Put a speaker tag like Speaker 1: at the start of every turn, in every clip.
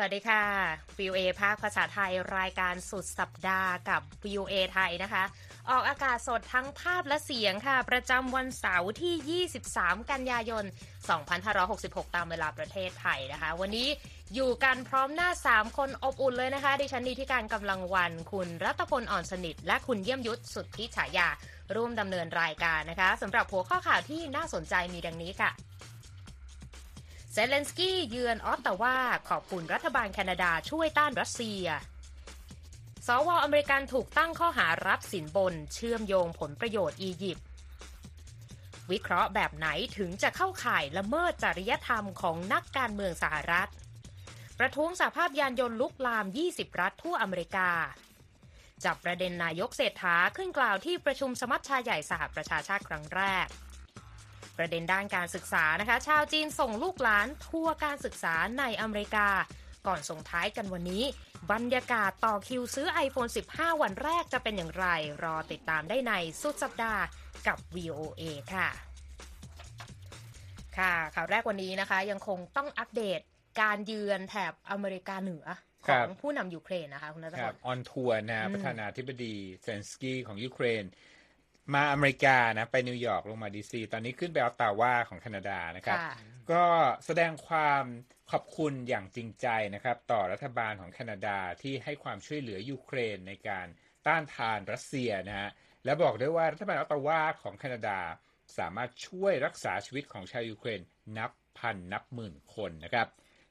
Speaker 1: สวัสดีค่ะ VOA ภาคภาษาไทยรายการสุดสัปดาห์กับ VOA ไทยนะคะ ออกอากาศสดทั้งภาพและเสียงค่ะ ประจำวันเสาร์ที่ 23 กันยายน 2566 ตามเวลาประเทศไทยนะคะ วันนี้อยู่กันพร้อมหน้า 3 คนอบอุ่นเลยนะคะ ดิฉันนีที่การกำลังวัน คุณรัตพลอ่อนสนิท และคุณเยี่ยมยุทธสุดที่ฉายา ร่วมดำเนินรายการนะคะสำหรับหัวข้อข่าวที่น่าสนใจมีดังนี้ค่ะ เซเลนสกี้เยือนออตตาวาขอบคุณรัฐบาลแคนาดาช่วยต้านรัสเซีย สว.อเมริกันถูกตั้งข้อหารับสินบน เชื่อมโยงผลประโยชน์อียิปต์วิเคราะห์แบบไหนถึงจะเข้าข่ายละเมิดจริยธรรมของนักการเมืองสหรัฐ ประท้วงสหภาพยานยนต์ลุกลาม 20 รัฐทั่วอเมริกา จับประเด็นนายกเศรษฐาขึ้นกล่าวที่ประชุมสมัชชาใหญ่สหประชาชาติครั้งแรก ประเด็นด้านการศึกษานะคะ ชาวจีนส่งลูกหลานทัวร์การศึกษาในอเมริกา ก่อนส่งท้ายกันวันนี้ บรรยากาศต่อคิวซื้อ iPhone 15 วันแรกจะเป็นอย่างไร รอติดตามได้ในสุดสัปดาห์กับ VOA ค่ะ ค่ะ ข่าวแรกวันนี้นะคะ ยังคงต้องอัปเดตการเยือนแถบอเมริกาเหนือข
Speaker 2: ครั
Speaker 1: อบงผู้นำยูเครนนะคะคุณนัท
Speaker 2: ค
Speaker 1: พ
Speaker 2: รับ
Speaker 1: ล
Speaker 2: on tour นะ
Speaker 1: อืม
Speaker 2: ประธานาธิบดีเซเลนสกี้ของยูเครน มาอเมริกานะไปนิวยอร์กลงมาดีซีตอนนี้ขึ้นไปออตตาวาของแคนาดานะครับ
Speaker 1: ค่ะ
Speaker 2: ก็แสดงความขอบคุณอย่างจริงใจนะครับ ต่อรัฐบาลของแคนาดาที่ให้ความช่วยเหลือยูเครนในการต้านทานรัสเซียนะฮะและบอกด้วยว่ารัฐบาลออตตาวาของแคนาดาสามารถช่วยรักษาชีวิตของชาวยูเครนนับพันนับหมื่นคนนะครับ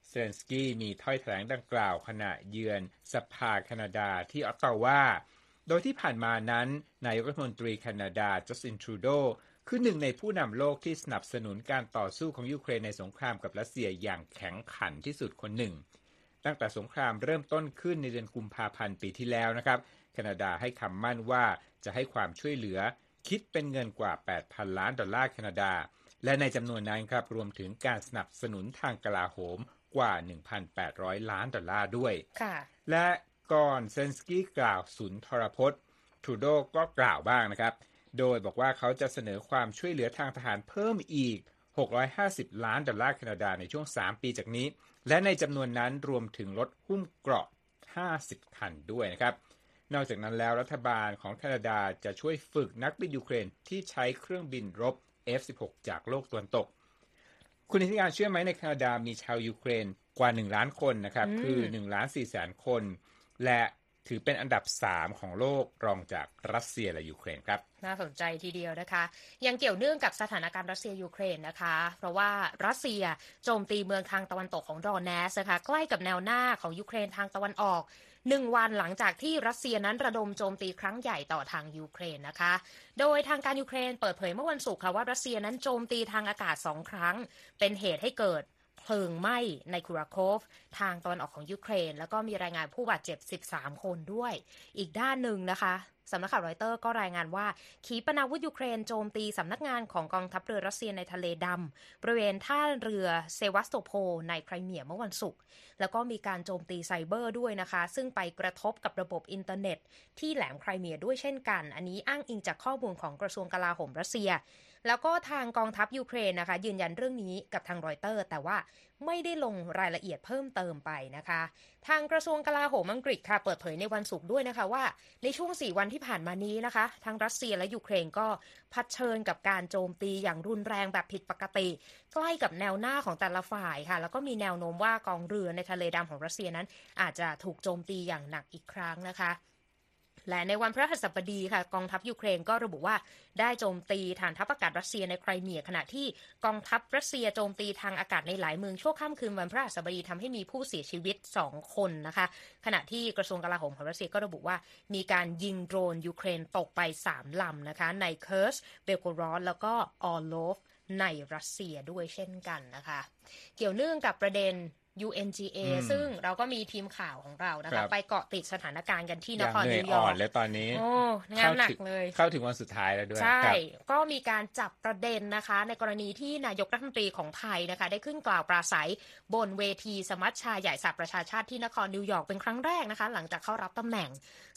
Speaker 2: เซเลนสกี้มีถ้อยแถลงดังกล่าวขณะเยือนสภาแคนาดาที่ออตตาวา โดยที่ผ่านมานั้นนายกรัฐมนตรีแคนาดาจัสตินทรูโดคือหนึ่งในผู้นำโลกที่สนับสนุนการต่อสู้ของยูเครนในสงครามกับรัสเซียอย่างแข็งขันที่สุดคนหนึ่ง ตั้งแต่สงครามเริ่มต้นขึ้นในเดือนกุมภาพันธ์ปีที่แล้วนะครับแคนาดาให้คำมั่นว่าจะให้ความช่วยเหลือ คิดเป็นเงินกว่า 8,000 ล้านดอลลาร์แคนาดา และในจำนวนนั้นครับรวมถึงการสนับสนุนทางกลาโหมกว่า 1,800 ล้านดอลลาร์ด้วย
Speaker 1: ค่ะ
Speaker 2: และ ก่อนเซนสกี้กล่าวสุนทรพจน์ทรูโดก็กล่าวบ้างนะครับ โดยบอกว่าเขาจะเสนอความช่วยเหลือทางทหารเพิ่มอีก 650 ล้านดอลลาร์แคนาดาในช่วง 3 ปีจากนี้ และในจำนวนนั้นรวมถึงรถหุ้มเกราะ 50 คันด้วยนะครับ นอกจากนั้นแล้วรัฐบาลของแคนาดาจะช่วยฝึกนักบินยูเครนที่ใช้เครื่องบินรบ F-16 จากโลกตะวันตก คุณพินิจการเชื่อไหมในแคนาดามีชาวยูเครนกว่า 1 ล้านคนนะครับ
Speaker 1: อืม
Speaker 2: คือ1ล้าน4แสนคน และถือเป็นอันดับ 3 ของโลกรองจากรัสเซียและยูเครนครับ
Speaker 1: น่าสนใจทีเดียวนะคะ ยังเกี่ยวเนื่องกับสถานการณ์รัสเซียยูเครนนะคะ เพราะว่ารัสเซียโจมตีเมืองทางตะวันตกของโดเนตสก์นะคะใกล้กับแนวหน้าของยูเครนทางตะวันออกหนึ่งวันหลังจากที่รัสเซียนั้นระดมโจมตีครั้งใหญ่ต่อทางยูเครนนะคะ โดยทางการยูเครนเปิดเผยเมื่อวันศุกร์ค่ะว่ารัสเซียนั้นโจมตีทางอากาศสองครั้ง เป็นเหตุให้เกิด เพลิงไหม้ในคูราโคฟ ทางตะวันออกของยูเครน แล้วก็มีรายงานผู้บาดเจ็บ 13 คนด้วย อีกด้านหนึ่งนะคะสำนักข่าวรอยเตอร์ก็รายงานว่า ขีปนาวุธยูเครนโจมตีสำนักงานของกองทัพเรือรัสเซียในทะเลดำบริเวณท่าเรือเซวาสโตโพลในไครเมียเมื่อวันศุกร์แล้วก็มีการโจมตีไซเบอร์ด้วยนะคะ ซึ่งไปกระทบกับระบบอินเทอร์เน็ต ที่แหลมไครเมียด้วยเช่นกัน อันนี้อ้างอิงจากข้อมูลของกระทรวงกลาโหมรัสเซีย แล้วก็ทางกองทัพยูเครนนะคะ ยืนยันเรื่องนี้กับทางรอยเตอร์ แต่ว่าไม่ได้ลงรายละเอียดเพิ่มเติมไปนะคะ ทางกระทรวงกลาโหมอังกฤษค่ะเปิดเผยในวันศุกร์ด้วยนะคะว่า ในช่วง 4 วันที่ผ่านมานี้นะคะทั้งรัสเซียและยูเครนก็เผชิญกับการโจมตีอย่างรุนแรงแบบผิดปกติ ใกล้กับแนวหน้าของแต่ละฝ่ายค่ะ แล้วก็มีแนวโน้มว่ากองเรือในทะเลดำของรัสเซียนั้น อาจจะถูกโจมตีอย่างหนักอีกครั้งนะคะ และในวันพฤหัสบดีค่ะกองทัพยูเครนก็ระบุว่าได้โจมตีฐานทัพอากาศรัสเซียในไครเมียขณะที่กองทัพรัสเซียโจมตีทางอากาศในหลายเมืองช่วงค่ำคืนวันพฤหัสบดีทำให้มีผู้เสียชีวิต 2 คนนะคะ ขณะที่กระทรวงกลาโหมของรัสเซียก็ระบุว่ามีการยิงโดรนยูเครนตกไป 3 ลำนะคะ ในเคิร์สก์ เบลโกรอดแล้วก็ออร์ลอฟในรัสเซียด้วยเช่นกันนะคะ เกี่ยวเนื่องกับประเด็น UNGA
Speaker 2: อืม
Speaker 1: ซึ่งเราก็มีทีมข่าวของเรานะ
Speaker 2: ครั
Speaker 1: คะ
Speaker 2: บ
Speaker 1: ไปเกาะติดสถานการณ์กันที่
Speaker 2: อนย่าง
Speaker 1: คร
Speaker 2: เหนื่
Speaker 1: นิ
Speaker 2: อยว
Speaker 1: ย
Speaker 2: อ่
Speaker 1: อ
Speaker 2: อ
Speaker 1: ร์
Speaker 2: น
Speaker 1: ก
Speaker 2: และตอนนี้
Speaker 1: โอ้งานหนักเลย
Speaker 2: เข้าถึงวันสุดท้ายแล้วด้วย
Speaker 1: ใช่
Speaker 2: ครับ
Speaker 1: ก็มีการจับประเด็นนะคะ ในกรณีที่นายกรัฐมนตรีของไทยนะคะ ได้ขึ้นกล่าวปราศัยบนเวทีสมัชชาใหญ่สหประชาชาติที่นครนิวยอร์กเป็นครั้งแรกนะคะ หลังจากเข้ารับตำแหน่ง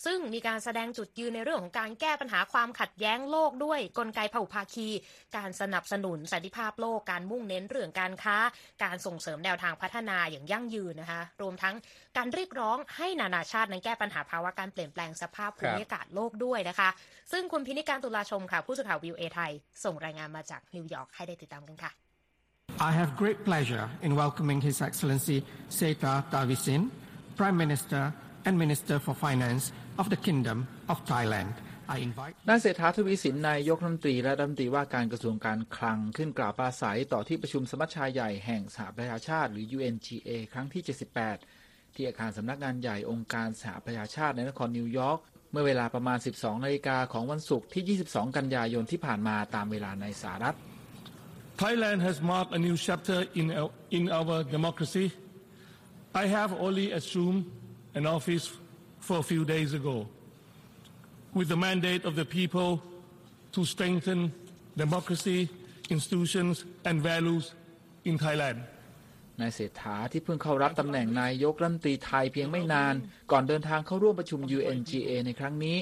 Speaker 1: ซึ่งมีการแสดงจุดยืนในเรื่องของการแก้ปัญหาความขัดแย้งโลกด้วยกลไกเผ่าภาคี การสนับสนุนสันติภาพโลกการมุ่งเน้นเรื่องการค้า การส่งเสริมแนวทางพัฒนาอย่างยั่งยืนนะคะ รวมทั้งการเรียกร้องให้นานาชาตินั้นแก้ปัญหาภาวะการเปลี่ยนแปลงสภาพภูมิอากาศโลกด้วยนะคะ ซึ่งคุณพินิจการตุลาชมค่ะ ผู้สื่อข่าววีโอเอไทย ส่งรายงานมาจากนิวยอร์กให้ได้ติดตามกันค่ะ
Speaker 3: I have great pleasure in welcoming His Excellency Srettha Thavisin, Prime Minister and Minister for Finance of the Kingdom of Thailand. I invite
Speaker 4: นายเศรษฐาทวีสินนายกรัฐมนตรีและรัฐมนตรีว่าการกระทรวงการคลังขึ้นกล่าวปราศัยต่อที่ประชุมสมัชชาใหญ่แห่งสหประชาชาติหรือ UNGA ครั้งที่ 78 ที่อาคารสำนักงานใหญ่องค์การสหประชาชาติในนครนิวยอร์กเมื่อเวลาประมาณ 12 นาฬิกาของวันศุกร์ที่ 22 กันยายนที่ผ่านมาตามเวลาในสหรัฐ
Speaker 5: Thailand has marked a new chapter in our, in our democracy. I have only assumed an office for a few days ago with the mandate of the people to strengthen democracy, institutions and values in Thailand.
Speaker 4: นายเศรษฐาที่เพิ่งเข้ารับตำแหน่งนายกรัฐมนตรีไทยเพียงไม่นาน ก่อนเดินทางเข้าร่วมประชุม UNGA ในครั้งนี้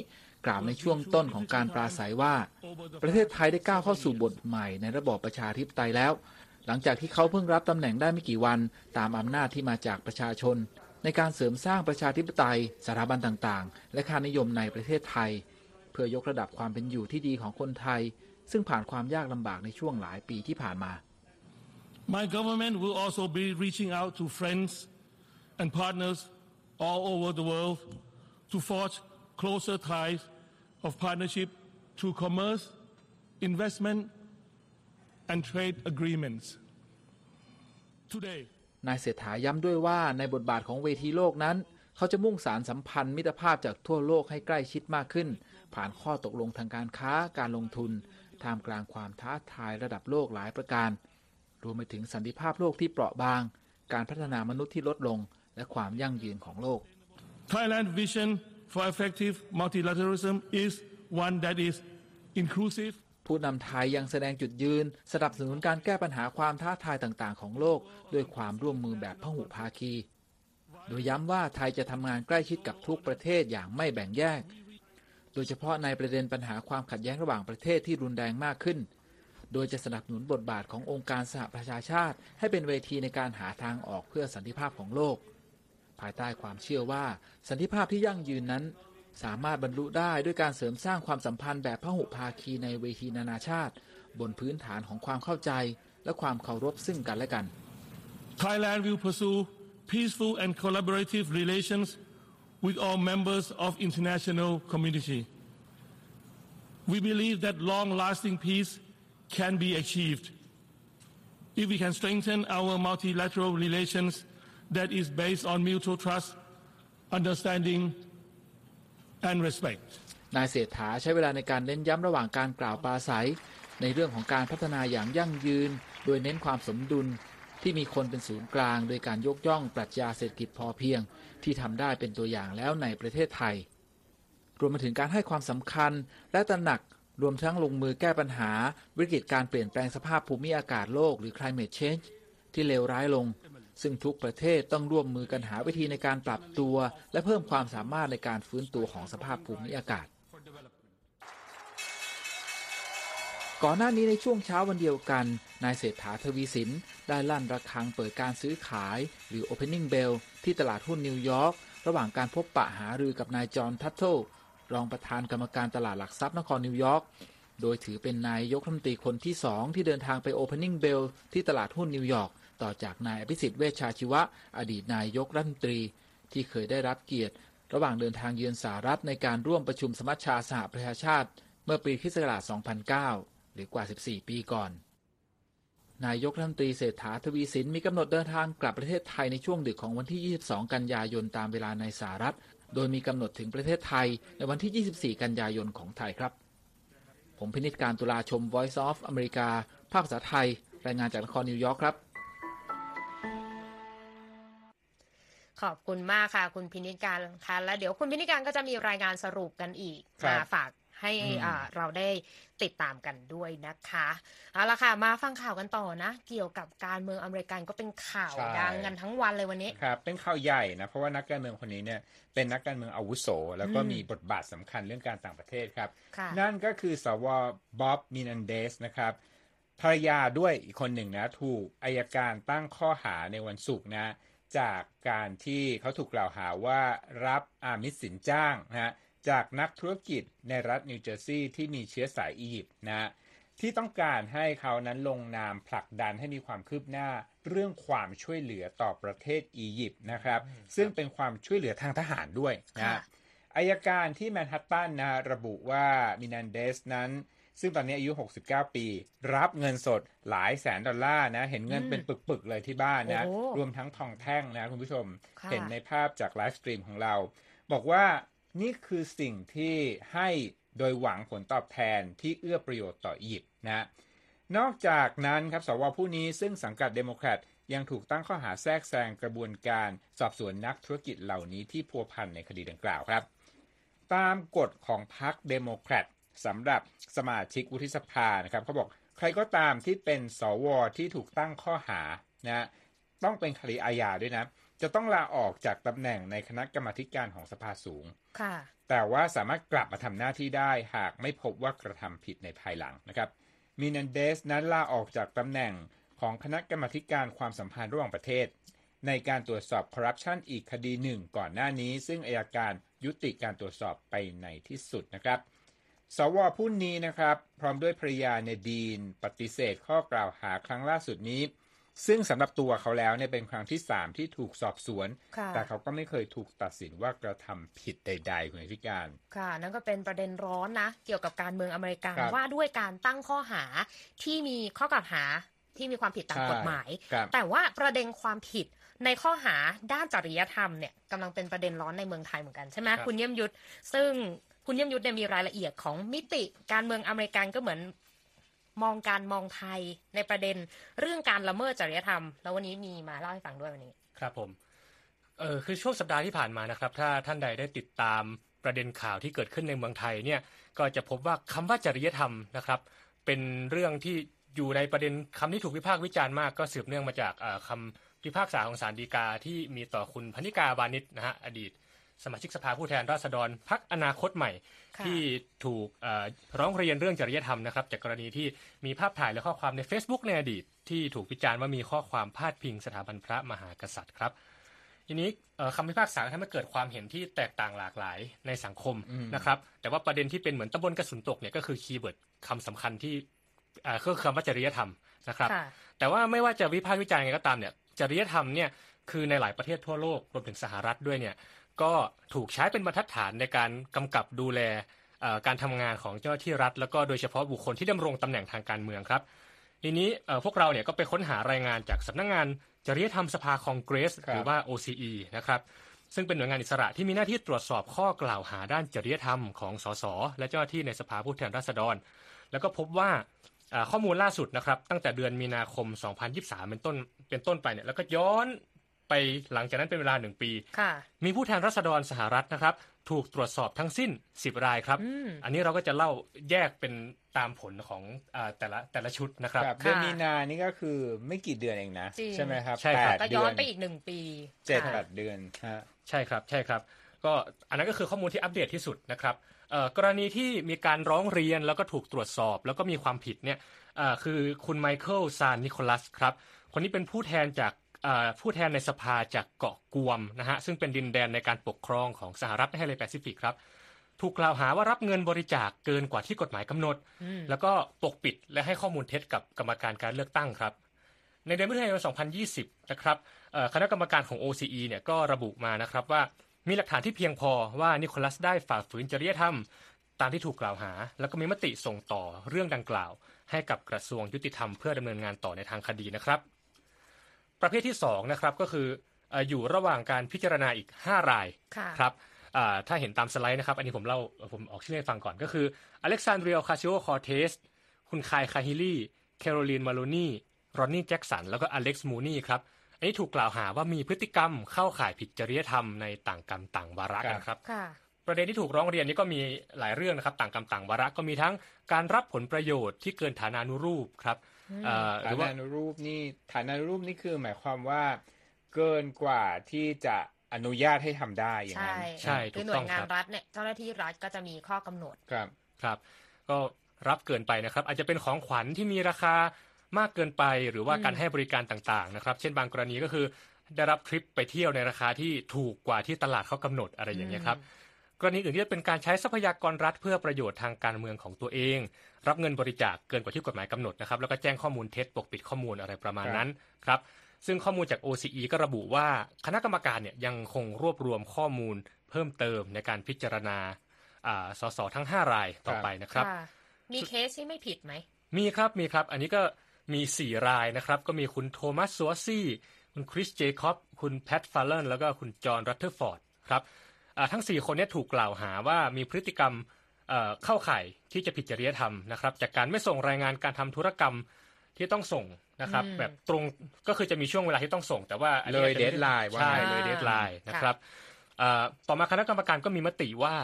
Speaker 4: กล่าวในช่วงต้นของการปราศัยว่า ประเทศไทยได้ก้าวเข้าสู่บทใหม่ในระบอบประชาธิปไตยแล้ว หลังจากที่เขาเพิ่งรับตำแหน่งได้ไม่กี่วัน ตามอำนาจที่มาจากประชาชน ในการเสริมสร้างประชาธิปไตยสถาบันต่างๆ และค่านิยมในประเทศไทย เพื่อยกระดับความเป็นอยู่ที่ดีของคนไทย ซึ่งผ่านความยากลำบากในช่วงหลายปีที่ผ่านมา
Speaker 5: My government will also be reaching out to friends and partners all over the world to forge closer ties of partnership through commerce, investment, and trade agreements. Today,
Speaker 4: นายเศรษฐาย้ำด้วยว่าในบทบาทของเวทีโลกนั้น เขาจะมุ่งสารสัมพันธ์มิตรภาพจากทั่วโลกให้ใกล้ชิดมากขึ้น ผ่านข้อตกลงทางการค้าการลงทุนท่ามกลางความท้าทายระดับโลกหลายประการ รวมไปถึงสันติภาพโลกที่เปราะบาง การพัฒนามนุษย์ที่ลดลง และความยั่งยืนของโลก
Speaker 5: Thailand vision for effective multilateralism is one that is inclusive,
Speaker 4: ผู้นำไทยยังแสดงจุดยืน สนับสนุนการแก้ปัญหาความท้าทายต่างๆ ของโลก ด้วยความร่วมมือแบบพหุภาคี โดยย้ำว่าไทยจะทำงานใกล้ชิดกับทุกประเทศอย่างไม่แบ่งแยก โดยเฉพาะในประเด็นปัญหาความขัดแย้งระหว่างประเทศที่รุนแรงมากขึ้น โดยจะสนับสนุนบทบาทขององค์การสหประชาชาติ ให้เป็นเวทีในการหาทางออกเพื่อสันติภาพของโลก ภายใต้ความเชื่อว่าสันติภาพที่ยั่งยืนนั้น สามารถบรรลุได้ด้วยการเสริมสร้างความสัมพันธ์แบบพหุภาคีในเวทีนานาชาติ บนพื้นฐานของความเข้าใจและความเคารพซึ่งกันและกัน
Speaker 5: Thailand will pursue peaceful and collaborative relations with all members of international community. We believe that long-lasting peace can be achieved if we can strengthen our multilateral relations that is based on mutual trust, understanding, and respect.
Speaker 4: นายเศรษฐาใช้เวลาในการเน้นย้ำระหว่างการกล่าวปราศัย ในเรื่องของการพัฒนาอย่างยั่งยืน โดยเน้นความสมดุลที่มีคนเป็นศูนย์กลาง โดยการยกย่องปรัชญาเศรษฐกิจพอเพียง ที่ทำได้เป็นตัวอย่างแล้วในประเทศไทย รวมไปถึงการให้ความสำคัญและตระหนักรวมทั้งลงมือแก้ปัญหา วิกฤตการเปลี่ยนแปลงสภาพภูมิอากาศโลกหรือ climate change ที่เลวร้ายลง ซึ่งทุกประเทศต้องร่วมมือกันหาวิธีในการปรับตัว และเพิ่มความสามารถในการฟื้นตัวของสภาพภูมิอากาศ ก่อนหน้านี้ในช่วงเช้าวันเดียวกัน นายเศรษฐาทวีสิน ได้ลั่นระฆังเปิดการซื้อขาย หรือ Opening Bell ที่ตลาดหุ้นนิวยอร์กระหว่างการพบปะหารือกับนายจอห์นทัตเทิลรองประธานกรรมการตลาดหลักทรัพย์นครนิวยอร์กโดยถือเป็นนายกรัฐมนตรีคนที่สองที่เดินทางไป Opening Bell ที่ตลาดหุ้นนิวยอร์ก ต่อจากนายอภิสิทธิ์เวชชาชีวะ อดีตนายกรัฐมนตรี ที่เคยได้รับเกียรติ ระหว่างเดินทางเยือนสหรัฐในการร่วมประชุมสมัชชาสหประชาชาติ เมื่อปีคริสต์ศักราช2009 หรือกว่า 14 ปีก่อน นายกรัฐมนตรีเศรษฐาทวีสินมีกำหนดเดินทางกลับประเทศไทยในช่วงดึกของวันที่ 22 กันยายนตามเวลาในสหรัฐ โดยมีกำหนดถึงประเทศไทยในวันที่ 24 กันยายนของไทยครับ ผมพินิจการตุลาชม Voice of อเมริกาภาคภาษาไทย รายงานจากนครนิวยอร์กครับ
Speaker 1: ขอบคุณมากค่ะ คุณพินิจการค่ะ แล้วเดี๋ยวคุณพินิจการก็จะมีรายงานสรุปกันอีก
Speaker 2: ครั้ง
Speaker 1: มาฝากให้
Speaker 2: อืม
Speaker 1: อ่าเราได้ติดตามกันด้วยนะคะเอาละค่ะ มาฟังข่าวกันต่อนะ เกี่ยวกับการเมืองอเมริกันก็เป็นข่าว
Speaker 2: ใช่
Speaker 1: ดังกันทั้งวันเลยวันนี้
Speaker 2: ครับเป็นข่าวใหญ่นะเพราะว่านักการเมืองคนนี้เนี่ยเป็นนักการเมืองอาวุโส แล้วก็
Speaker 1: อืม
Speaker 2: มีบทบาทสำคัญเรื่องการต่างประเทศครับ
Speaker 1: ค่ะ
Speaker 2: นั่นก็คือสวบ๊อบมินันเดสนะครับภรรยาด้วยอีกคนหนึ่งนะ ถูกอายการตั้งข้อหาในวันศุกร์นะ จากการที่เขาถูกกล่าวหาว่ารับอามิสสินจ้างนะฮะจากนักธุรกิจในรัฐนิวเจอร์ซีย์ที่มีเชื้อสายอียิปต์นะฮะที่ต้องการให้เขานั้นลงนามผลักดันให้มีความคืบหน้าเรื่องความช่วยเหลือต่อประเทศอียิปต์นะครับ ซึ่งเป็นความช่วยเหลือทางทหารด้วยนะ
Speaker 1: ค่ะ
Speaker 2: ฮะอัยการที่แมนฮัตตันนะฮะระบุว่าเมเนนเดซนั้น ซึ่งตอนนี้อายุ 69 ปี รับเงินสดหลายแสนดอลลาร์นะ เห็นเงินเป็นปึกๆเลยที่บ้านนะ
Speaker 1: โอ้โห
Speaker 2: รวมทั้งทองแท่งนะคุณผู้ชม
Speaker 1: ค่ะ
Speaker 2: เห็นในภาพจากไลฟ์สตรีมของเรา บอกว่านี่คือสิ่งที่ให้โดยหวังผลตอบแทนที่เอื้อประโยชน์ต่ออียิปต์นะ นอกจากนั้นครับสวผู้นี้ซึ่งสังกัดเดโมแครตยังถูกตั้งข้อหาแทรกแซงกระบวนการสอบสวนนักธุรกิจเหล่านี้ที่พัวพันในคดีดังกล่าวครับ ตามกฎของพรรคเดโมแครต สำหรับสมาชิกวุฒิสภานะครับเขาบอกใครก็ตามที่เป็นสวที่ถูกตั้งข้อหานะต้องเป็นคดีอาญาด้วยนะ จะต้องลาออกจากตำแหน่งในคณะกรรมาธิการของสภาสูง
Speaker 1: ค่ะ
Speaker 2: แต่ว่าสามารถกลับมาทำหน้าที่ได้หากไม่พบว่ากระทำผิดในภายหลังนะครับมินันเดสนั้นลาออกจากตำแหน่งของคณะกรรมาธิการความสัมพันธ์ระหว่างประเทศ ในการตรวจสอบคอร์รัปชันอีกคดีหนึ่งก่อนหน้านี้ ซึ่งอายการยุติการตรวจสอบไปในที่สุดนะครับ สวผู้นี้นะครับ พร้อมด้วยภรรยาในดีน ปฏิเสธข้อกล่าวหาครั้งล่าสุดนี้ ซึ่งสำหรับตัวเขาแล้วเนี่ยเป็นครั้งที่3ที่ถูกสอบสวน
Speaker 1: ค่ะ
Speaker 2: แต่เขาก็ไม่เคยถูกตัดสินว่ากระทำผิดใด ๆ คุณอธิการ
Speaker 1: ค่ะ นั่นก็เป็นประเด็นร้อนนะ เกี่ยวกับการเมืองอเมริกัน
Speaker 2: ครับ
Speaker 1: ว่าด้วยการตั้งข้อหาที่มีข้อกล่าวหาที่มีความผิดตาม
Speaker 2: ใช่
Speaker 1: กฎหมาย
Speaker 2: ครับ
Speaker 1: แต่ว่าประเด็นความผิดในข้อหาด้านจริยธรรมเนี่ยกำลังเป็นประเด็นร้อนในเมืองไทยเหมือนกันใช่ไหม
Speaker 6: ครับ
Speaker 1: คุณเยี่ยมยุทธซึ่ง คุณเยี่ยมยุทธเนี่ยมีรายละเอียดของมิติการเมืองอเมริกันก็เหมือนมองการมองไทยในประเด็นเรื่องการละเมิดจริยธรรม แล้ววันนี้มีมาเล่าให้ฟังด้วยวันนี้
Speaker 6: ครับผมเออคือช่วงสัปดาห์ที่ผ่านมานะครับ ถ้าท่านใดได้ติดตามประเด็นข่าวที่เกิดขึ้นในเมืองไทยเนี่ยก็จะพบว่าคำว่าจริยธรรมนะครับ เป็นเรื่องที่อยู่ในประเด็นคำที่ถูกวิพากษ์วิจารณ์มากก็สืบเนื่องมาจากเอ่อคำพิพากษาของศาลฎีกาที่มีต่อคุณพนิกาบานิชนะฮะอดีต สมาชิกสภาผู้แทนราษฎรพักอนาคตใหม่
Speaker 1: ค่ะ
Speaker 6: ที่ถูกเอ่อร้องเรียนเรื่องจริยธรรมนะครับ จากกรณีที่มีภาพถ่ายและข้อความใน Facebook ในอดีต ที่ถูกวิจารณ์ว่ามีข้อความพาดพิงสถาบันพระมหากษัตริย์ครับ ทีนี้เอ่อคำพิพากษาทำให้เกิดความเห็นที่แตกต่างหลากหลายในสังคม
Speaker 2: อืม
Speaker 6: นะครับ แต่ว่าประเด็นที่เป็นเหมือนตำบลกระสุนตกเนี่ยก็คือ keyword คำสำคัญที่เอ่อก็คือคำว่าจริยธรรมนะครับ
Speaker 1: ค่ะ
Speaker 6: แต่ว่าไม่ว่าจะวิพากษ์วิจารณ์ยังไงก็ตามเนี่ยจริยธรรมเนี่ยคือในหลายประเทศทั่วโลกรวมถึงสหรัฐด้วยเนี่ย ก็ถูกใช้เป็นบรรทัดฐานในการกำกับดูแลเอ่อการทำงานของเจ้าหน้าที่รัฐ แล้วก็โดยเฉพาะบุคคลที่ดำรงตำแหน่งทางการเมืองครับทีนี้เอ่อพวกเราเนี่ยก็ไปค้นหารายงานจากสำนักงานจริยธรรมสภาคองเกรส
Speaker 2: ครับ
Speaker 6: หรือว่า OCE นะครับซึ่งเป็นหน่วยงานอิสระที่มีหน้าที่ตรวจสอบข้อกล่าวหาด้านจริยธรรมของสสและเจ้าหน้าที่ในสภาผู้แทนราษฎร แล้วก็พบว่าอ่าข้อมูลล่าสุดนะครับตั้งแต่เดือนมีนาคม 2023 เป็นต้นเป็นต้นไปเนี่ยแล้วก็ย้อน ไปหลังจากนั้นเป็นเวลาหนึ่งปี
Speaker 1: ค่ะ
Speaker 6: มีผู้แทนราษฎรสหรัฐนะครับ ถูกตรวจสอบทั้งสิ้น 10 รายครับ
Speaker 1: อืม
Speaker 6: อันนี้เราก็จะเล่าแยกเป็นตามผลของอาแต่ละแต่ละชุดนะครับ
Speaker 2: ครับเดือนมีนานี่ก็คือไม่กี่เดือนเองนะ
Speaker 1: จริง
Speaker 2: ใช่ไหมครับ
Speaker 6: ใช่ครับ
Speaker 2: แปด
Speaker 1: ก็
Speaker 2: เดื
Speaker 1: ย้
Speaker 2: อ
Speaker 1: อน
Speaker 2: น
Speaker 1: ไปอีกหนึ่งปี
Speaker 2: เจ็ด
Speaker 1: ค่ะ
Speaker 2: แปดเดือนฮะ
Speaker 6: ใช่ครับใช่ครับ ก็อันนั้นก็คือข้อมูลที่อัปเดตที่สุดนะครับเอ่อกรณีที่มีการร้องเรียนแล้วก็ถูกตรวจสอบ แล้วก็มีความผิดเนี่ยอ่าคือคุณไมเคิลซานนิโคลัสครับคนนี้เป็นผู้แทนจากอ่า ผู้แทนในสภาจากเกาะกวมนะฮะซึ่งเป็นดินแดนในการปกครองของสหรัฐในทะเลแปซิฟิกครับถูกกล่าวหาว่ารับเงินบริจาคเกินกว่าที่กฎหมายกำหนด
Speaker 1: อืม
Speaker 6: แล้วก็ปกปิดและให้ข้อมูลเท็จกับกรรมการการเลือกตั้งครับ ในเดือนมิถุนายน 2020 นะครับเอ่อคณะกรรมการของ OCE เนี่ยก็ระบุมานะครับว่ามีหลักฐานที่เพียงพอว่านิโคลัสได้ฝ่าฝืนจริยธรรม ตามที่ถูกกล่าวหา แล้วก็มีมติส่งต่อเรื่องดังกล่าว ให้กับกระทรวงยุติธรรมเพื่อดำเนินงานต่อในทางคดีนะครับ ประเภทที่2นะครับก็คือเอ่ออยู่ระหว่างการพิจารณาอีก 5 ราย
Speaker 1: ค่ะ
Speaker 6: ครับอ่าถ้าเห็นตามสไลด์นะครับ อันนี้ผมเล่าผมออกชื่อให้ฟังก่อนก็คืออเล็กซานเดรียโอคาซิโอคอร์เทซคุณคายคาฮิลี่แคโรลีนมาโลนีรอนนี่แจ็กสันแล้วก็อเล็กซ์มูนี่ครับอันนี้ถูกกล่าวหาว่ามีพฤติกรรมเข้าข่ายผิดจริยธรรมในต่างกรรมต่างวาระกันครับ
Speaker 1: ค่ะ
Speaker 6: ประเด็นที่ถูกร้องเรียนนี้ก็มีหลายเรื่องนะครับ ต่างกรรมต่างวาระก็มีทั้งการรับผลประโยชน์ที่เกินฐานานุรูปครับเอ่อห
Speaker 2: ฐา
Speaker 6: รือว่า
Speaker 2: นานุรูปนี่ฐานานุรูปนี่คือหมายความว่าเกินกว่าที่จะอนุญาตให้ทำได้อย่าง
Speaker 1: ใช่
Speaker 2: นั้น
Speaker 6: ใช่
Speaker 1: คือ
Speaker 6: ถูก
Speaker 1: หน่
Speaker 6: ต้
Speaker 1: ว
Speaker 6: อง
Speaker 1: ยงา
Speaker 6: คนรับ
Speaker 1: รัฐเนี่ยเจ้าหน้าที่รัฐก็จะมีข้อกำหนด
Speaker 2: ครับ
Speaker 6: ครับ ก็รับเกินไปนะครับ อาจจะเป็นของขวัญที่มีราคามากเกินไปหรือว่า
Speaker 1: อืม
Speaker 6: การให้บริการต่างๆนะครับ เช่นบางกรณีก็คือได้รับทริปไปเที่ยวในราคาที่ถูกกว่าที่ตลาดเขากำหนดอะไรอย่างเงี้ยครับกรณีอื่นที่จะเป็นการใช้ทรัพยากรรัฐเพื่อประโยชน์ทางการเมืองของตัวเอง รับเงินบริจาคเกินกว่าที่กฎหมายกำหนดนะครับแล้วก็แจ้งข้อมูลเท็จปกปิดข้อมูลอะไรประมาณนั้นครับซึ่งข้อมูลจาก OCE ก็ระบุว่าคณะกรรมการเนี่ยยังคงรวบรวมข้อมูลเพิ่มเติมในการพิจารณาสสทั้ง 5 รายต่อไปนะครับ
Speaker 1: มีเคสที่ไม่ผิดไหม
Speaker 6: มีครับมีครับ อันนี้ก็มี 4 รายนะครับ ก็มีคุณโทมัสซัวซี่ คุณคริสเจคอบ คุณแพทฟาลอนแล้วก็คุณจอห์นรัตเทอร์ฟอร์ดครับทั้ง 4 คนนี้ถูกกล่าวหาว่ามีพฤติกรรม เข้าข่ายที่จะผิดจริยธรรมนะครับ จากการไม่ส่งรายงานการทำธุรกรรมที่ต้องส่งนะครับ แบบตรงก็คือจะมีช่วงเวลาที่ต้องส่ง แต่ว่า
Speaker 2: เลย deadline
Speaker 6: ใช่เลย deadline นะครับต่อมาคณะกรรมการก็มีมติว่า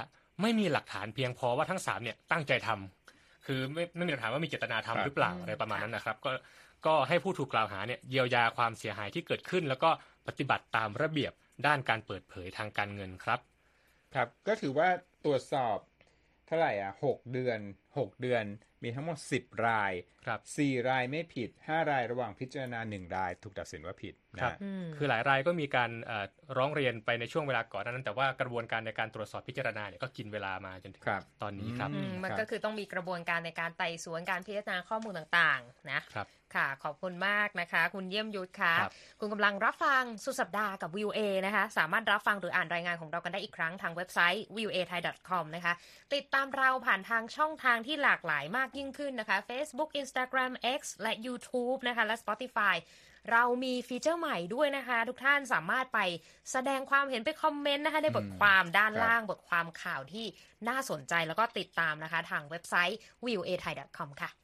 Speaker 6: ไม่มีหลักฐานเพียงพอว่าทั้งสามเนี่ยตั้งใจทำคือไม่ไม่มีหลักฐานว่ามีเจตนาทำหรือเปล่าอะไรประมาณนั้นนะครับ ก็ก็ให้ผู้ถูกกล่าวหาเนี่ยเยียวยาความเสียหายที่เกิดขึ้น แล้วก็ปฏิบัติตามระเบียบด้านการเปิดเผยทางการเงินครับ
Speaker 2: ครับก็ถือว่าตรวจสอบ เท่าไหร่อะหกเดือนหกเดือน มีทั้งหมด10ราย
Speaker 6: ครับ
Speaker 2: สี่รายไม่ผิด5รายระหว่างพิจารณา1ราย ถูกตัดสินว่าผิด
Speaker 6: ครับ คือหลายรายก็มีการร้องเรียนไปในช่วงเวลาก่อนนั้น แต่ว่ากระบวนการในการตรวจสอบพิจารณาเนี่ยก็กินเวลามาจนถึงตอนนี้ครับ
Speaker 1: มันก็คือต้องมีกระบวนการในการไต่สวนการพิจารณาข้อมูลต่างๆ นะครับ ค่ะ ขอบคุณมากนะคะ คุณเยี่ยมยุทธค่ะคุณกำลังรับฟังสุดสัปดาห์กับวิวเอนะคะ สามารถรับฟังหรืออ่านรายงานของเรากันได้อีกครั้งทางเว็บไซต์ v i e w a thai com นะคะ ติดตามเราผ่านทางช่องทางที่หลากหลายมากยิ่งขึ้นนะคะ Facebook Instagram X และ YouTube นะคะ และ Spotify เรามีฟีเจอร์ใหม่ด้วยนะคะ ทุกท่านสามารถไปแสดงความเห็นไปคอมเมนต์นะคะในบทความด้านล่างบทความข่าวที่น่าสนใจแล้วก็ติดตามนะคะ ทางเว็บไซต์ v i e w a thai com ค่ะ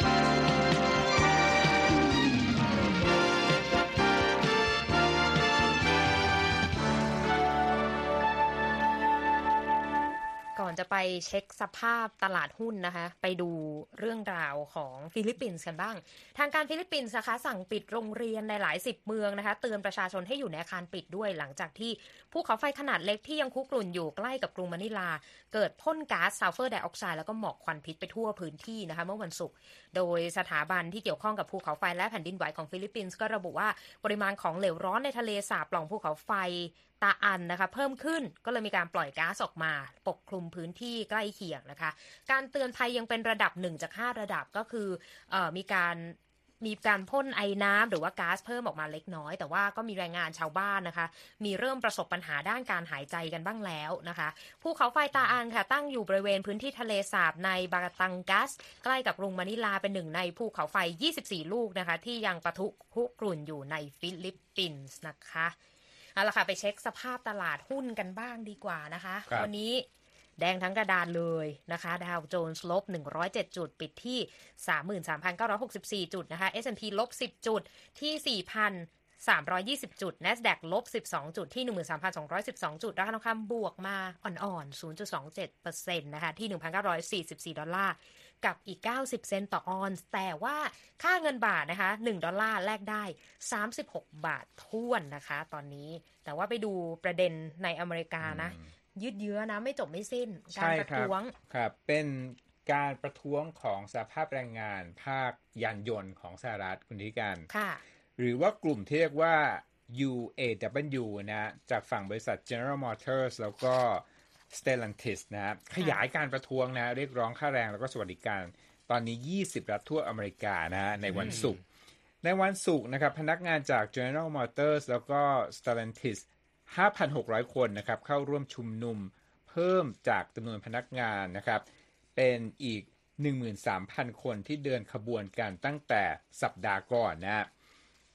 Speaker 1: ก่อนจะไปเช็คสภาพตลาดหุ้นนะคะ ไปดูเรื่องราวของฟิลิปปินส์กันบ้าง ทางการฟิลิปปินส์นะคะ สั่งปิดโรงเรียนในหลายสิบเมืองนะคะ เตือนประชาชนให้อยู่ในอาคารปิดด้วย หลังจากที่ภูเขาไฟขนาดเล็กที่ยังคุกรุ่นอยู่ใกล้กับกรุงมะนิลา เกิดพ่นก๊าซซัลเฟอร์ไดออกไซด์แล้วก็หมอกควันพิษไปทั่วพื้นที่นะคะ เมื่อวันศุกร์โดยสถาบันที่เกี่ยวข้องกับภูเขาไฟและแผ่นดินไหวของฟิลิปปินส์ก็ระบุว่าปริมาณของเหลวร้อนในทะเลสาบปล่องภูเขาไฟ ตาอัลนะคะ เพิ่มขึ้นก็เลยมีการปล่อยก๊าซออกมา ปกคลุมพื้นที่ใกล้เคียงนะคะ การเตือนภัยยังเป็นระดับ 1 จาก 5 ระดับก็คืออมีการมีการพ่นไอ้น้ำหรือว่าก๊าซเพิ่มออกมาเล็กน้อย แต่ว่าก็มีรายงานชาวบ้านนะคะ มีเริ่มประสบปัญหาด้านการหายใจกันบ้างแล้วนะคะภูเขาไฟตาอัลค่ะตั้งอยู่บริเวณพื้นที่ทะเลสาบในบาตังกัส ใกล้กับกรุงมะนิลาเป็นหนึ่งในภูเขาไฟ 24 ลูกนะคะ ที่ยังปะทุคุกรุ่นอยู่ในฟิลิปปินส์นะคะ เอาละค่ะ ไปเช็คสภาพตลาดหุ้นกันบ้างดีกว่านะคะวันนี้แดงทั้งกระดานเลยนะคะ ดาวโจนส์ลบ 107 จุด ปิดที่ 33,964 จุดนะคะ S&P ลบ 10 จุดที่ 4,320 จุด NASDAQ ลบ 12 จุดที่ 13,212 จุดราคาทองคำบวกมาอ่อนๆ 0.27%นะคะ ที่ 1,944 ดอลลาร์ กับอีก 90 เซนต์ต่อออนซ์แต่ว่าค่าเงินบาทนะคะ 1 ดอลลาร์แลกได้ 36 บาทท้วนนะคะ ตอนนี้ แต่ว่าไปดูประเด็นในอเมริกานะ ยืดเยื้อนะ ไม่จบไม่สิ้น การประท้วง
Speaker 2: ครับเป็นการประท้วงของสภาพแรงงานภาคยานยนต์ของสหรัฐคุณธิการ
Speaker 1: ค่ะ
Speaker 2: หรือว่ากลุ่มที่เรียกว่า UAW นะ จากฝั่งบริษัท General Motors แล้วก็ Stellantis นะครับขยายการประท้วงนะเรียกร้องค่าแรงแล้วก็สวัสดิการ ตอนนี้ 20 รัฐทั่วอเมริกานะในวันศุกร์ในวันศุกร์นะครับพนักงานจาก General Motors แล้วก็ Stellantis 5,600 คนนะครับเข้าร่วมชุมนุมเพิ่มจากจำนวนพนักงานนะครับเป็นอีก 13,000 คนที่เดินขบวนกันตั้งแต่สัปดาห์ก่อนนะ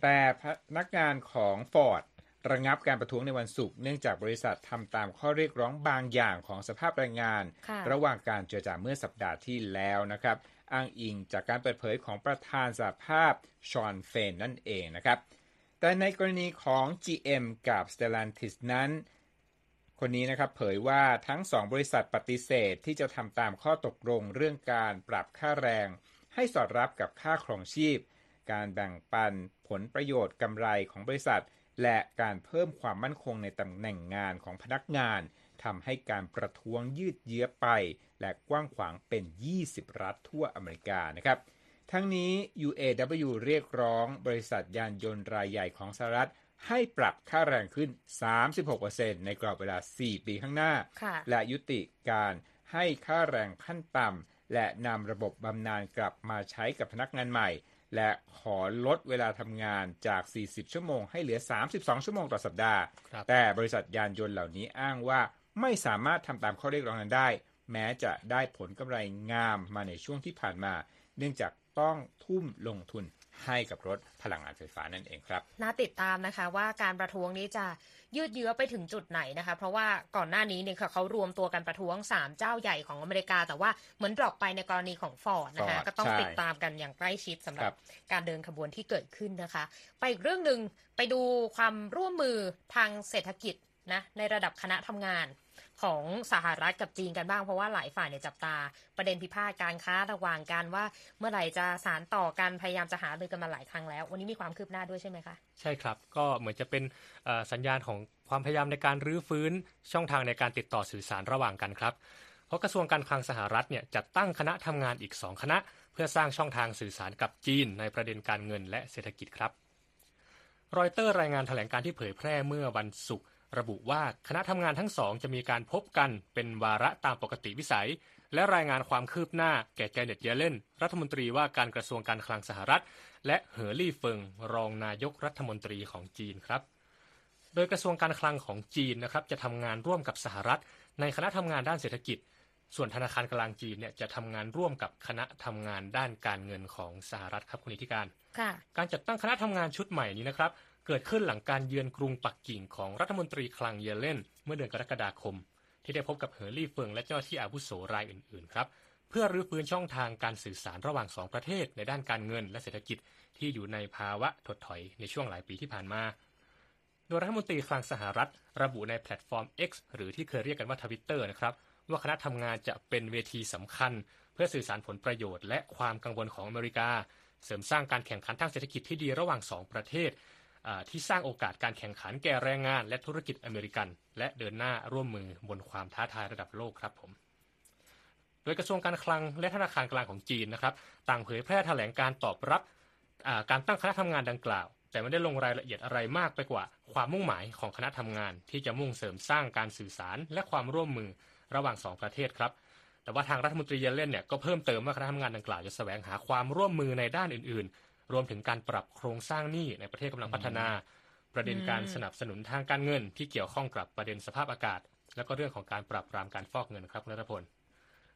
Speaker 2: แต่พนักงานของ Ford ระงับการประท้วงในวันศุกร์เนื่องจากบริษัททำตามข้อเรียกร้องบางอย่างของสภาพแรงงาน ระหว่างการเจรจาเมื่อสัปดาห์ที่แล้วนะครับ อ้างอิงจากการเปิดเผยของประธานสภาพชอนเฟนนั่นเองนะครับ แต่ในกรณีของ GM กับ Stellantis นั้น คนนี้นะครับเผยว่าทั้งสองบริษัทปฏิเสธที่จะทำตามข้อตกลงเรื่องการปรับค่าแรง ให้สอดรับกับค่าครองชีพ การแบ่งปันผลประโยชน์กำไรของบริษัท และการเพิ่มความมั่นคงในตำแหน่งงานของพนักงานทำให้การประท้วงยืดเยื้อไป และกว้างขวางเป็น 20 รัฐทั่วอเมริกานะครับทั้งนี้ UAW เรียกร้องบริษัทยานยนต์รายใหญ่ของสหรัฐ ให้ปรับค่าแรงขึ้น 36%ในกรอบเวลา 4 ปีข้างหน้า
Speaker 1: ค่ะ
Speaker 2: และยุติการให้ค่าแรงขั้นต่ำและนำระบบบำนาญกลับมาใช้กับพนักงานใหม่ และขอลดเวลาทำงานจาก 40 ชั่วโมง ให้เหลือ 32 ชั่วโมงต่อสัปดาห์
Speaker 6: ครับ
Speaker 2: แต่บริษัทยานยนต์เหล่านี้อ้างว่าไม่สามารถทำตามข้อเรียกร้องนั้นได้ แม้จะได้ผลกำไรงามมาในช่วงที่ผ่านมา เนื่องจากต้องทุ่มลงทุน ให้กับรถพลังงานไฟฟ้านั่นเองครับ
Speaker 1: น่าติดตามนะคะว่าการประท้วงนี้จะยืดเยื้อไปถึงจุดไหนนะคะ เพราะว่าก่อนหน้านี้เนี่ยค่ะเขารวมตัวกันประท้วง 3 เจ้าใหญ่ของอเมริกา แต่ว่าเหมือน drop ไปในกรณีของฟอร์ดนะคะ
Speaker 2: Ford
Speaker 1: ก็ต้อง
Speaker 2: ใช่
Speaker 1: ติดตามกันอย่างใกล้ชิดครับสำหรับการเดินขบวนที่เกิดขึ้นนะคะ ไปอีกเรื่องหนึ่งไปดูความร่วมมือทางเศรษฐกิจนะในระดับคณะทำงาน ของสหรัฐกับจีนกันบ้างเพราะว่าหลายฝ่ายเนี่ยจับตา ประเด็นพิพาทการค้าระหว่างกันว่า เมื่อไหร่จะสารต่อกันพยายามจะหารือกันมาหลายครั้งแล้ว วันนี้มีความคืบหน้าด้วยใช่ไหมคะ
Speaker 6: ใช่ครับ ก็เหมือนจะเป็นสัญญาณของความพยายามในการรื้อฟื้นช่องทางในการติดต่อสื่อสารระหว่างกันครับเพราะกระทรวงการคลังสหรัฐเนี่ยจัดตั้งคณะทำงานอีก2คณะ เพื่อสร้างช่องทางสื่อสารกับจีน ในประเด็นการเงินและเศรษฐกิจครับรอยเตอร์รายงานแถลงการที่เผยแพร่เมื่อวันศุกร์ ระบุว่าคณะทำงานทั้งสองจะมีการพบกันเป็นวาระตามปกติวิสัย และรายงานความคืบหน้าแก่แกเน็ตเยเลนรัฐมนตรีว่าการกระทรวงการคลังสหรัฐ และเหอลี่เฟิงรองนายกรัฐมนตรีของจีนครับ โดยกระทรวงการคลังของจีนนะครับจะทำงานร่วมกับสหรัฐ ในคณะทำงานด้านเศรษฐกิจ ส่วนธนาคารกลางจีนเนี่ยจะทำงานร่วมกับคณะทำงานด้านการเงินของสหรัฐครับคุณอิทธิการ
Speaker 1: ค่ะ
Speaker 6: การจัดตั้งคณะทำงานชุดใหม่นี้นะครับ เกิดขึ้นหลังการเยือนกรุงปักกิ่งของรัฐมนตรีคลังเยเลนเมื่อเดือนกรกฎาคม ที่ได้พบกับเฮอร์รี่เฟิงและเจ้าหน้าที่อาวุโสรายอื่นๆครับเพื่อรื้อฟื้นช่องทางการสื่อสารระหว่างสองประเทศในด้านการเงินและเศรษฐกิจที่อยู่ในภาวะถดถอยในช่วงหลายปีที่ผ่านมา โดยรัฐมนตรีคลังสหรัฐ ระบุในแพลตฟอร์ม X หรือที่เคยเรียกกันว่าทวิตเตอร์นะครับว่าคณะทำงานจะเป็นเวทีสำคัญ เพื่อสื่อสารผลประโยชน์และความกังวลของอเมริกา เสริมสร้างการแข่งขันทางเศรษฐกิจที่ดีระหว่างสองประเทศ ที่สร้างโอกาสการแข่งขันแก่แรงงาน และธุรกิจอเมริกัน และเดินหน้าร่วมมือบนความท้าทายระดับโลกครับผมโดยกระทรวงการคลังและธนาคารกลางของจีนนะครับ ต่างเผยแพร่แถลงการตอบรับการตั้งคณะทำงานดังกล่าว แต่ไม่ได้ลงรายละเอียดอะไรมากไปกว่า ความมุ่งหมายของคณะทำงาน ที่จะมุ่งเสริมสร้างการสื่อสาร และความร่วมมือระหว่างสองประเทศครับ แต่ว่าทางรัฐมนตรีเยเลนเนี่ยก็เพิ่มเติมว่าคณะทำงานดังกล่าวจะแสวงหาความร่วมมือในด้านอื่นๆ รวมถึงการปรับโครงสร้างหนี้ในประเทศกำลังพัฒนา ประเด็นการสนับสนุนทางการเงิน ที่เกี่ยวข้องกับประเด็นสภาพอากาศ แล้วก็เรื่องของการปรับปรามการฟอกเงินครับคุณรัฐพล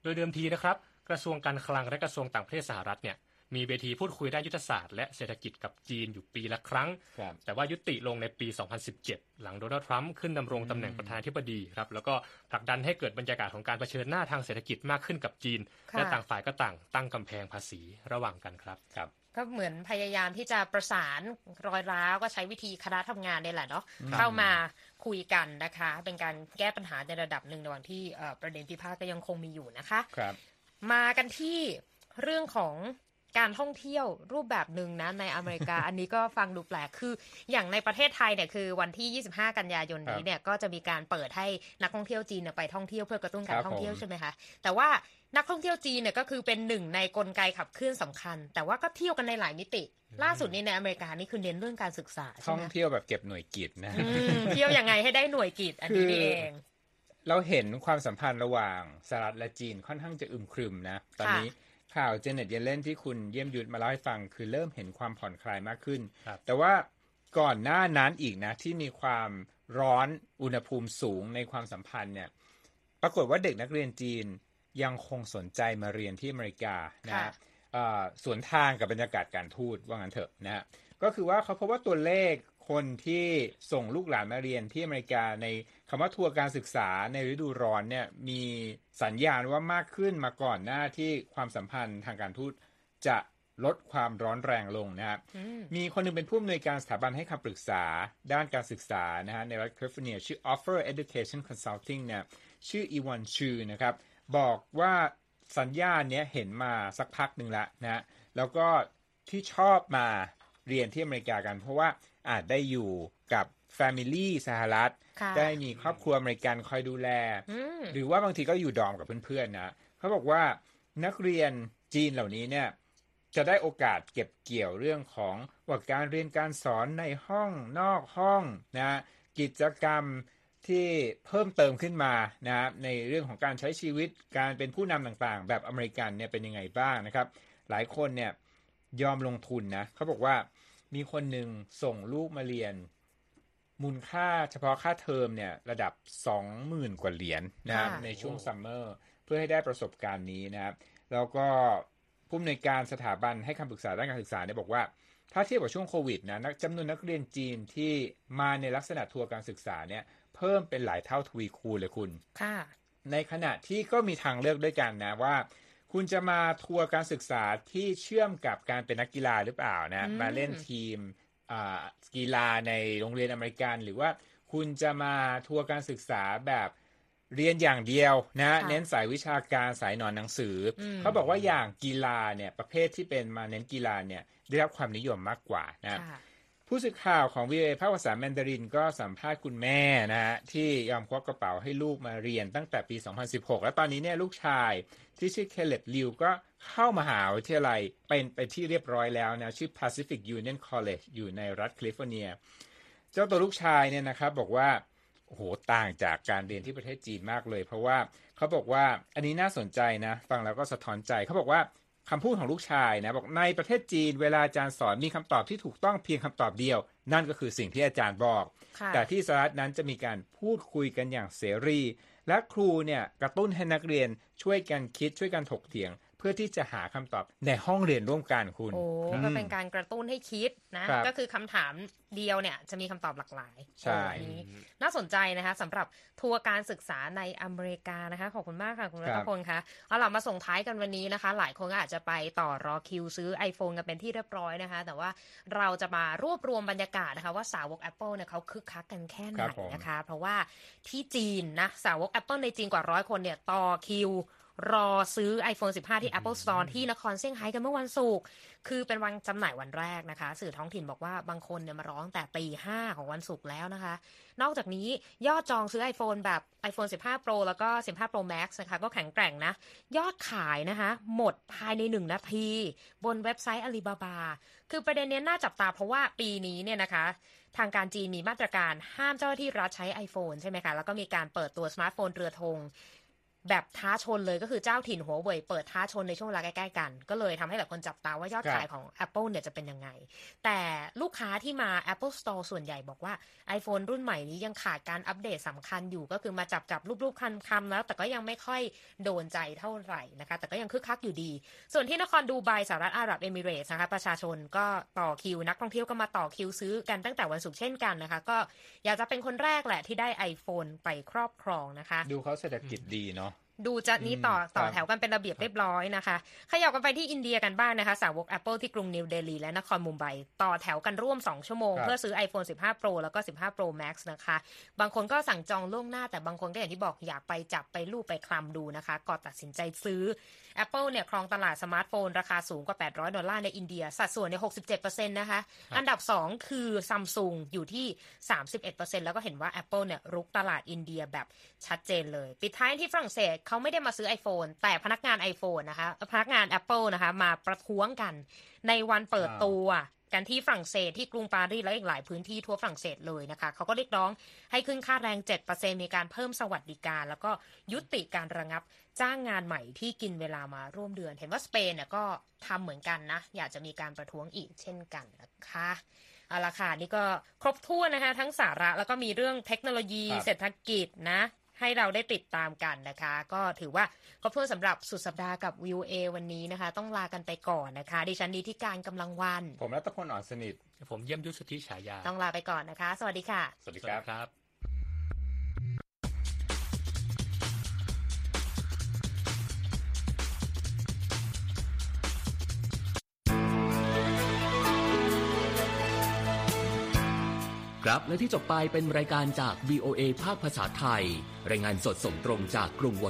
Speaker 6: โดยเดิมทีนะครับ กระทรวงการคลังและกระทรวงต่างประเทศสหรัฐเนี่ยมีเวทีพูดคุยด้านยุทธศาสตร์และเศรษฐกิจกับจีนอยู่ปีละครั้ง
Speaker 2: ครับ
Speaker 6: แต่ว่ายุติลงในปี 2017 หลังโดนัลด์ทรัมป์ขึ้นดำรงตำแหน่งประธานาธิบดีครับ แล้วก็ผลักดันให้เกิดบรรยากาศของการเผชิญหน้าทางเศรษฐกิจมากขึ้นกับจีน
Speaker 1: ค่ะ
Speaker 6: และต่างฝ่ายก็ต่างตั้งกำแพงภาษีระหว่างกันครับ
Speaker 2: ครับ
Speaker 1: ก็เหมือนพยายามที่จะประสานรอยร้าวก็ใช้วิธีคณะทำงานเนี่ยแหละเนาะ
Speaker 2: ครับ
Speaker 1: เข้ามาคุยกันนะคะ เป็นการแก้ปัญหาในระดับหนึ่งระหว่างที่เอ่อประเด็นพิพาทก็ยังคงมีอยู่นะคะ
Speaker 2: ครับ
Speaker 1: มากันที่เรื่องของการท่องเที่ยวรูปแบบหนึ่งนะในอเมริกา อันนี้ก็ฟังดูแปลกคืออย่างในประเทศไทยเนี่ยคือวันที่ 25 กันยายนนี้เนี่ยก็จะมีการเปิดให้นักท่องเที่ยวจีนเนี่ยไปท่องเที่ยวเพื่อกระตุ้นการ
Speaker 2: ครับ
Speaker 1: ท่องเที่ยว
Speaker 2: ผม
Speaker 1: ใช่ไหมคะแต่ว่า นักท่องเที่ยวจีนเนี่ยก็คือเป็นหนึ่งในกลไกขับเคลื่อนสำคัญ แต่ว่าก็เที่ยวกันในหลายมิติ ล่าสุดนี้ในอเมริกานี่คือเน้นเรื่องการศึกษาใช่
Speaker 2: ท่อ
Speaker 1: ไห
Speaker 2: ง
Speaker 1: ม
Speaker 2: เที่ยวแบบเก็บหน่วยกิจนะ
Speaker 1: อืมเที่ยวยังไงให้ได้หน่วยกิจอันนี้นี่เอง
Speaker 2: เราเห็นความสัมพันธ์ระหว่างสหรัฐและจีนค่อนข้างจะอึมครึมนะ ตอนนี้ข่าวเจเน็ตเยเลนที่คุณเยี่ยมยุทธมาเล่าให้ฟัง คือเริ่มเห็นความผ่อนคลายมากขึ้น
Speaker 6: ครับ
Speaker 2: แต่ว่าก่อนหน้านั้นอีกนะ ที่มีความร้อนอุณหภูมิสูงในความสัมพันธ์เนี่ย ปรากฏว่าเด็กนักเรียนจีน ยังคงสนใจมาเรียนที่อเมริกานะ
Speaker 1: ค่ะ
Speaker 2: ฮะเอ่อสวนทางกับบรรยากาศการทูตว่างั้นเถอะนะฮะก็คือว่าเขาพบว่าตัวเลขคนที่ส่งลูกหลานมาเรียนที่อเมริกาในคำว่าทัวร์การศึกษาในฤดูร้อนเนี่ยมีสัญญาณว่ามากขึ้นมาก่อนหน้าที่ความสัมพันธ์ทางการทูตจะลดความร้อนแรงลงนะครับ
Speaker 1: อืม
Speaker 2: มีคนหนึงเป็นผู้อำนวยการสถาบันให้คำปรึกษาด้านการศึกษานะฮะในรัฐแคลิฟอร์เนียชื่อ Offer Education Consulting เนี่ยชื่ออีวอนชูนะครับ บอกว่าสัญญาณเนี้ยเห็นมาสักพักหนึ่งละนะฮะแล้วก็ที่ชอบมาเรียนที่อเมริกากัน เพราะว่าอาจได้อยู่กับ Family สหรัฐ
Speaker 1: ค่ะ
Speaker 2: ได้มีครอบครัวอเมริกันคอยดูแล
Speaker 1: อืม
Speaker 2: หรือว่าบางทีก็อยู่ดอมกับเพื่อนๆนะเขาบอกว่านักเรียนจีนเหล่านี้เนี่ยจะได้โอกาสเก็บเกี่ยวเรื่องของว่าการเรียนการสอนในห้องนอกห้องนะกิจกรรม ที่เพิ่มเติมขึ้นมานะในเรื่องของการใช้ชีวิตการเป็นผู้นำต่างๆ แบบอเมริกันเนี่ยเป็นยังไงบ้างนะครับ หลายคนเนี่ยยอมลงทุนนะเขาบอกว่ามีคนหนึ่งส่งลูกมาเรียน มูลค่าเฉพาะค่าเทอมเนี่ยระดับ 20,000 กว่าเหรียญนะครับ
Speaker 1: ค่ะ
Speaker 2: ในช่วงซัมเมอร์เพื่อให้ได้ประสบการณ์นี้นะครับ แล้วก็ผู้อำนวยการสถาบันให้คำปรึกษาด้านการศึกษาเนี่ยบอกว่าถ้าเทียบกับช่วงโควิดนะนักจำนวนนักเรียนจีนที่มาในลักษณะทัวร์การศึกษาเนี่ย เพิ่มเป็นหลายเท่าทวีคูณเลยคุณ
Speaker 1: ค่ะ
Speaker 2: ในขณะที่ก็มีทางเลือกด้วยกันนะว่า คุณจะมาทัวร์การศึกษาที่เชื่อมกับการเป็นนักกีฬาหรือเปล่านะ
Speaker 1: อืม
Speaker 2: มาเล่นทีมอ่ากีฬาในโรงเรียนอเมริกัน หรือว่าคุณจะมาทัวร์การศึกษาแบบเรียนอย่างเดียวนะ เน้นสายวิชาการสายหนอนหนังสืออ
Speaker 1: ม
Speaker 2: เขาบอกว่าอย่างกีฬาเนี่ยประเภทที่เป็นมาเน้นกีฬาเนี่ยได้รับความนิยมมากกว่านะ
Speaker 1: ค่ะ
Speaker 2: ผู้สื่อข่าวของ VOA ภาคภาษาแมนดารินก็สัมภาษณ์คุณแม่นะฮะที่ยอมควักกระเป๋าให้ลูกมาเรียนตั้งแต่ปี 2016 แล้วตอนนี้เนี่ยลูกชายที่ชื่อเคเลบลิวก็เข้ามหาวิทยาลัยเป็นไปที่เรียบร้อยแล้วนะชื่อ Pacific Union College อยู่ในรัฐแคลิฟอร์เนีย เจ้าตัวลูกชายเนี่ยนะครับบอกว่าโอ้โหต่างจากการเรียนที่ประเทศจีนมากเลย เพราะว่าเขาบอกว่าอันนี้น่าสนใจนะ ฟังแล้วก็สะท้อนใจเขาบอกว่า คำพูดของลูกชายนะบอกในประเทศจีนเวลาอาจารย์สอนมีคำตอบที่ถูกต้องเพียงคำตอบเดียว นั่นก็คือสิ่งที่อาจารย์บอก
Speaker 1: ค่ะ
Speaker 2: แต่ที่สหรัฐนั้นจะมีการพูดคุยกันอย่างเสรี และครูเนี่ยกระตุ้นให้นักเรียนช่วยกันคิดช่วยกันถกเถียง เพื่อที่จะหาคำตอบในห้องเรียนร่วมกันคุณ
Speaker 1: โอ้
Speaker 2: อืม
Speaker 1: ก็เป็นการกระตุ้นให้คิดนะ
Speaker 2: ครับ
Speaker 1: ก็คือคำถามเดียวเนี่ยจะมีคำตอบหลากหลาย
Speaker 2: ใช่
Speaker 1: โอ้อันนี้น่าสนใจนะคะสำหรับทัวร์การศึกษาในอเมริกานะคะ ขอบคุณมากค่ะ คุณรัตพลคะเอาล่ะมาส่งท้ายกันวันนี้นะคะ หลายคนก็อาจจะไปต่อรอคิวซื้อ iPhone กันเป็นที่เรียบร้อยนะคะ แต่ว่าเราจะมารวบรวมบรรยากาศนะคะว่าสาวก Apple เนี่ยเขาคึกคักกันแค่ไหน
Speaker 2: ครับผม
Speaker 1: นะคะ เพราะว่าที่จีนนะสาวก Apple ในจีนกว่าร้อยคนเนี่ยต่อคิว รอซื้อ iPhone 15 ที่ Apple Store ที่นครเซี่ยงไฮ้กันเมื่อวันศุกร์คือเป็นวันจำหน่ายวันแรกนะคะ สื่อท้องถิ่นบอกว่าบางคนเนี่ยมาร้องแต่ตีห้าของวันศุกร์แล้วนะคะ นอกจากนี้ยอดจองซื้อ iPhone แบบ iPhone 15 Pro แล้วก็ 15 Pro Max นะคะ ก็แข็งแกร่งนะ ยอดขายนะคะ หมดภายใน 1 นาที บนเว็บไซต์ Alibaba คือประเด็นเนี้ยน่าจับตาเพราะว่าปีนี้เนี่ยนะคะทางการจีนมีมาตรการห้ามเจ้าหน้าที่รัฐใช้ iPhone ใช่ไหมคะ แล้วก็มีการเปิดตัวสมาร์ทโฟนเรือธง แบบท้าชนเลยก็คือเจ้าถิ่นหัวเว่ยเปิดท้าชนในช่วงเวลาใกล้ๆกัน ก็เลยทำให้หลายคนจับตาว่ายอด
Speaker 2: ครับ
Speaker 1: ขายของ Apple เนี่ยจะเป็นยังไง แต่ลูกค้าที่มา Apple Store ส่วนใหญ่บอกว่า iPhone รุ่นใหม่นี้ยังขาดการอัปเดตสำคัญอยู่ก็คือมาจับจับลูบๆคลำๆแล้ว แต่ก็ยังไม่ค่อยโดนใจเท่าไหร่นะคะ แต่ก็ยังคึกคักอยู่ดี ส่วนที่นครดูไบสหรัฐอาหรับเอมิเรตส์นะคะประชาชนก็ต่อคิวนักท่องเที่ยวก็มาต่อคิวซื้อกันตั้งแต่วันศุกร์เช่นกันนะคะ ก็อยากจะเป็นคนแรกแหละที่ได้ iPhone ไปครอบครองนะคะ
Speaker 2: ดูเขาเศรษฐกิจดีเนาะ
Speaker 1: ดูจะนี้ต่อ
Speaker 2: อืม
Speaker 1: ต่อ
Speaker 2: ครับ
Speaker 1: แถวกันเป็นระเบียบเรียบร้อยนะคะขยับกันไปที่อินเดียกันบ้างนะคะ สาวก Apple ที่กรุงนิวเดลีและนครมุมไบต่อแถวกันร่วม 2 ชั่วโมง
Speaker 2: ครับ
Speaker 1: เพื่อซื้อ iPhone 15 Pro แล้วก็ 15 Pro Max นะคะ บางคนก็สั่งจองล่วงหน้า แต่บางคนก็อย่างที่บอกอยากไปจับไปลูบไปคลำดูนะคะก็ตัดสินใจซื้อ Apple เนี่ยครองตลาดสมาร์ทโฟน ราคาสูงกว่า 800 ดอลลาร์ในอินเดีย สัดส่วนเนี่ย67%นะคะ อันดับ 2 คือซัมซุงอยู่ที่ 31%แล้วก็เห็นว่า Apple เนี่ยรุกตลาดอินเดียแบบชัดเจนเลย ปิดท้ายที่ฝรั่งเศสเขาไม่ได้มาซื้อ iPhone แต่พนักงาน iPhone นะคะ พนักงาน Apple นะคะ มาประท้วงกัน ในวันเปิด
Speaker 2: อ้าว
Speaker 1: ตัวกันที่ฝรั่งเศสที่กรุงปารีสและอีกหลายพื้นที่ทั่วฝรั่งเศสเลยนะคะ เขาก็เรียกร้องให้ขึ้นค่าแรง 7%มีการเพิ่มสวัสดิการ แล้วก็ยุติการระงับจ้างงานใหม่ที่กินเวลามาร่วมเดือน เห็นว่าสเปนเนี่ยก็ทำเหมือนกันนะ อยากจะมีการประท้วงอีกเช่นกันนะคะเอาละค่ะนี่ก็ครบถ้วนนะคะ ทั้งสาระแล้วก็มีเรื่องเทคโนโลยี
Speaker 2: ครับ
Speaker 1: เศรษฐกิจนะ ให้เราได้ติดตามกันนะคะ ก็ถือว่าครบถ้วนสำหรับสุดสัปดาห์กับวิวเอวันนี้นะคะ ต้องลากันไปก่อนนะคะ ดิฉันดีที่การกำลังวัน
Speaker 2: ผมรัตพลอ่อนสนิท
Speaker 6: ผมเยี่ยมยุทธสุทธิฉายา
Speaker 1: ต้องลาไปก่อนนะคะ สวัสดีค่ะ
Speaker 2: สวัสดี
Speaker 6: สวัส
Speaker 2: ครั
Speaker 6: ดี
Speaker 2: บ
Speaker 6: ครับ
Speaker 7: ครับ และที่จบไปเป็นรายการจาก VOA ภาคภาษาไทย รายงานสดส่งตรงจากกรุงวอชิง